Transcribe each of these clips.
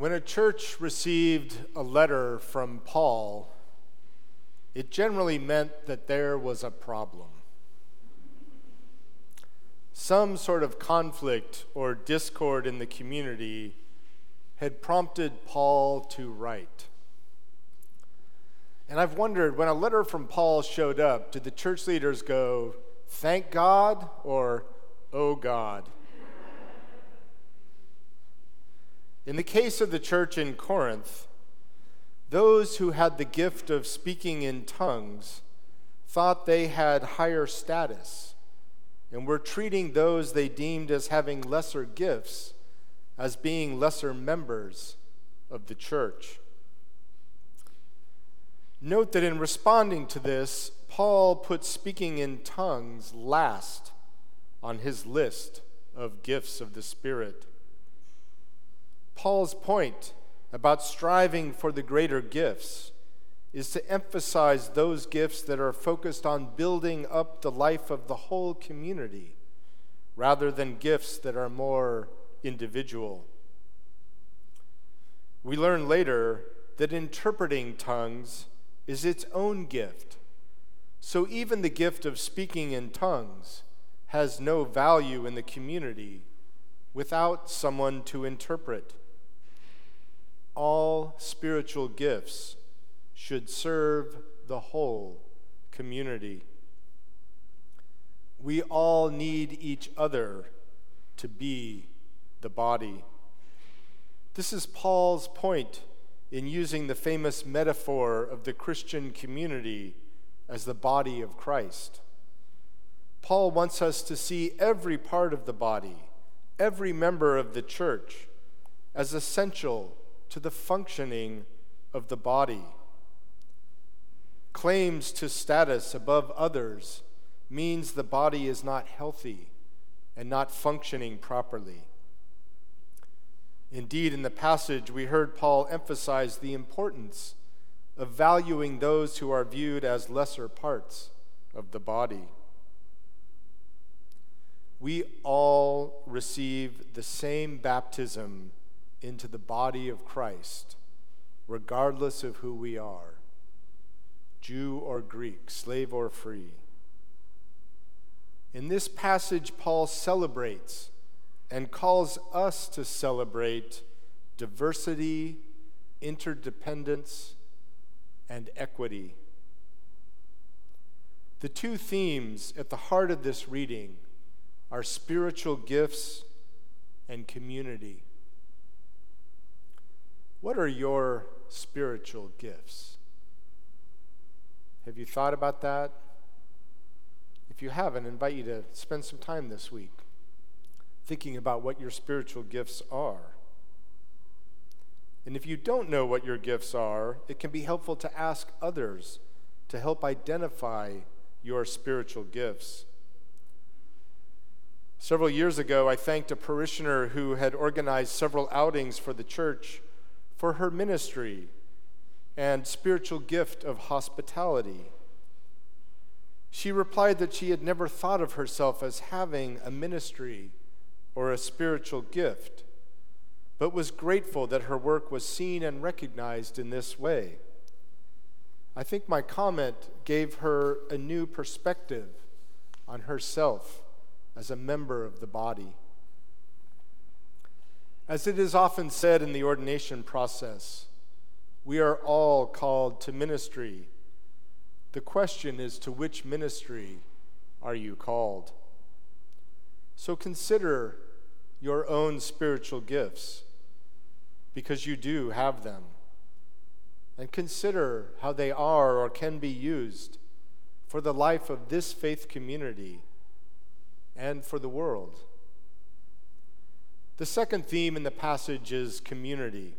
When a church received a letter from Paul, it generally meant that there was a problem. Some sort of conflict or discord in the community had prompted Paul to write. And I've wondered when a letter from Paul showed up, did the church leaders go, thank God or oh God? In the case of the church in Corinth, those who had the gift of speaking in tongues thought they had higher status and were treating those they deemed as having lesser gifts as being lesser members of the church. Note that in responding to this, Paul put speaking in tongues last on his list of gifts of the Spirit. Paul's point about striving for the greater gifts is to emphasize those gifts that are focused on building up the life of the whole community rather than gifts that are more individual. We learn later that interpreting tongues is its own gift. So even the gift of speaking in tongues has no value in the community without someone to interpret all spiritual gifts should serve the whole community. We all need each other to be the body. This is Paul's point in using the famous metaphor of the Christian community as the body of Christ. Paul wants us to see every part of the body, every member of the church, as essential to the functioning of the body. Claims to status above others means the body is not healthy and not functioning properly. Indeed, in the passage, we heard Paul emphasize the importance of valuing those who are viewed as lesser parts of the body. We all receive the same baptism into the body of Christ, regardless of who we are Jew or Greek, slave or free. In this passage, Paul celebrates and calls us to celebrate diversity, interdependence, and equity. The two themes at the heart of this reading are spiritual gifts and community. What are your spiritual gifts? Have you thought about that? If you haven't, I invite you to spend some time this week thinking about what your spiritual gifts are. And if you don't know what your gifts are, it can be helpful to ask others to help identify your spiritual gifts. Several years ago, I thanked a parishioner who had organized several outings for the church for her ministry and spiritual gift of hospitality. She replied that she had never thought of herself as having a ministry or a spiritual gift, but was grateful that her work was seen and recognized in this way. I think my comment gave her a new perspective on herself as a member of the body. As it is often said in the ordination process, we are all called to ministry. The question is to which ministry are you called? So consider your own spiritual gifts, because you do have them. And consider how they are or can be used for the life of this faith community and for the world. The second theme in the passage is community.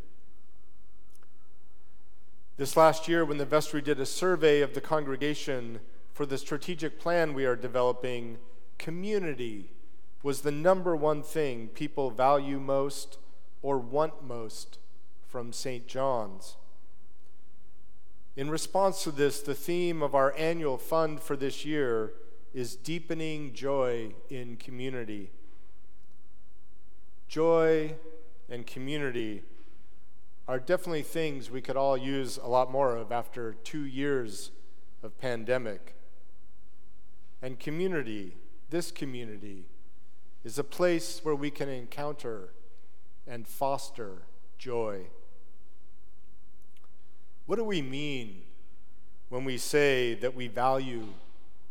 This last year, when the vestry did a survey of the congregation for the strategic plan we are developing, community was the number one thing people value most or want most from St. John's. In response to this, the theme of our annual fund for this year is deepening joy in community. Joy and community are definitely things we could all use a lot more of after two years of pandemic. And community, this community, is a place where we can encounter and foster joy. What do we mean when we say that we value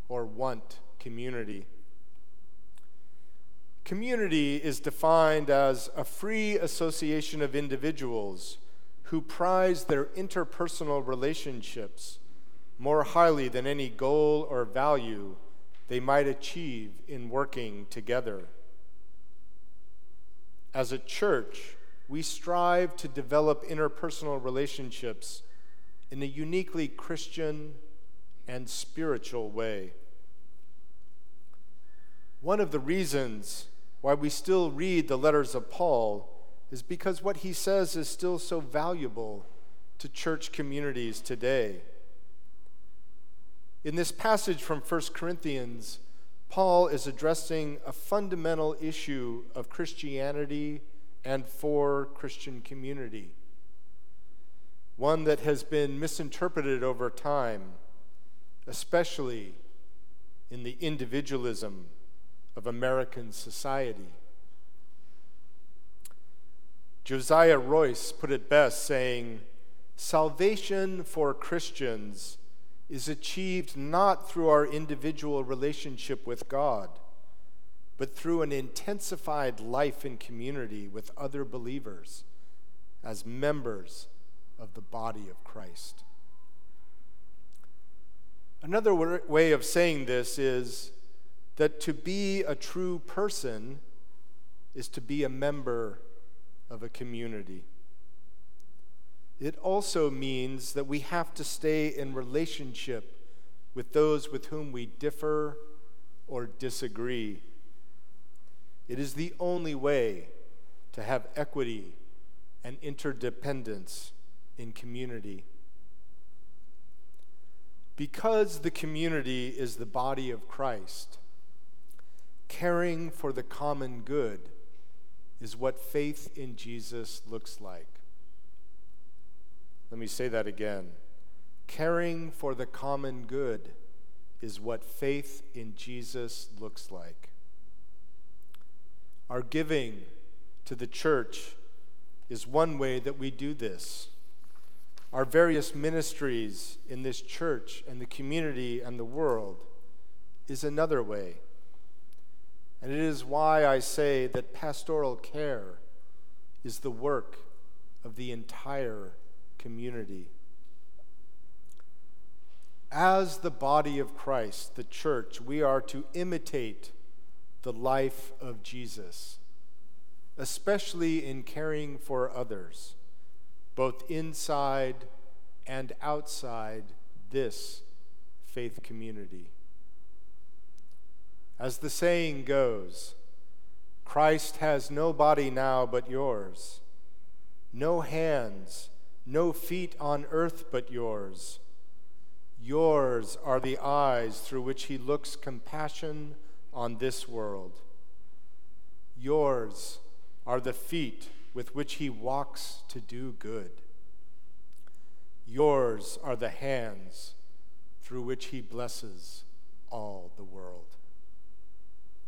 or want community? Community is defined as a free association of individuals who prize their interpersonal relationships more highly than any goal or value they might achieve in working together. As a church, we strive to develop interpersonal relationships in a uniquely Christian and spiritual way. One of the reasons why we still read the letters of Paul is because what he says is still so valuable to church communities today. In this passage from 1 Corinthians, Paul is addressing a fundamental issue of Christianity and for Christian community, one that has been misinterpreted over time, especially in the individualism of American society. Josiah Royce put it best, saying, Salvation for Christians is achieved not through our individual relationship with God, but through an intensified life in community with other believers as members of the body of Christ. Another way of saying this is that to be a true person is to be a member of a community. It also means that we have to stay in relationship with those with whom we differ or disagree. It is the only way to have equity and interdependence in community. Because the community is the body of Christ, caring for the common good is what faith in Jesus looks like. Let me say that again. Caring for the common good is what faith in Jesus looks like. Our giving to the church is one way that we do this. Our various ministries in this church and the community and the world is another way. And it is why I say that pastoral care is the work of the entire community. As the body of Christ, the church, we are to imitate the life of Jesus, especially in caring for others, both inside and outside this faith community. As the saying goes, Christ has no body now but yours, no hands, no feet on earth but yours. Yours are the eyes through which he looks compassion on this world. Yours are the feet with which he walks to do good. Yours are the hands through which he blesses all the world.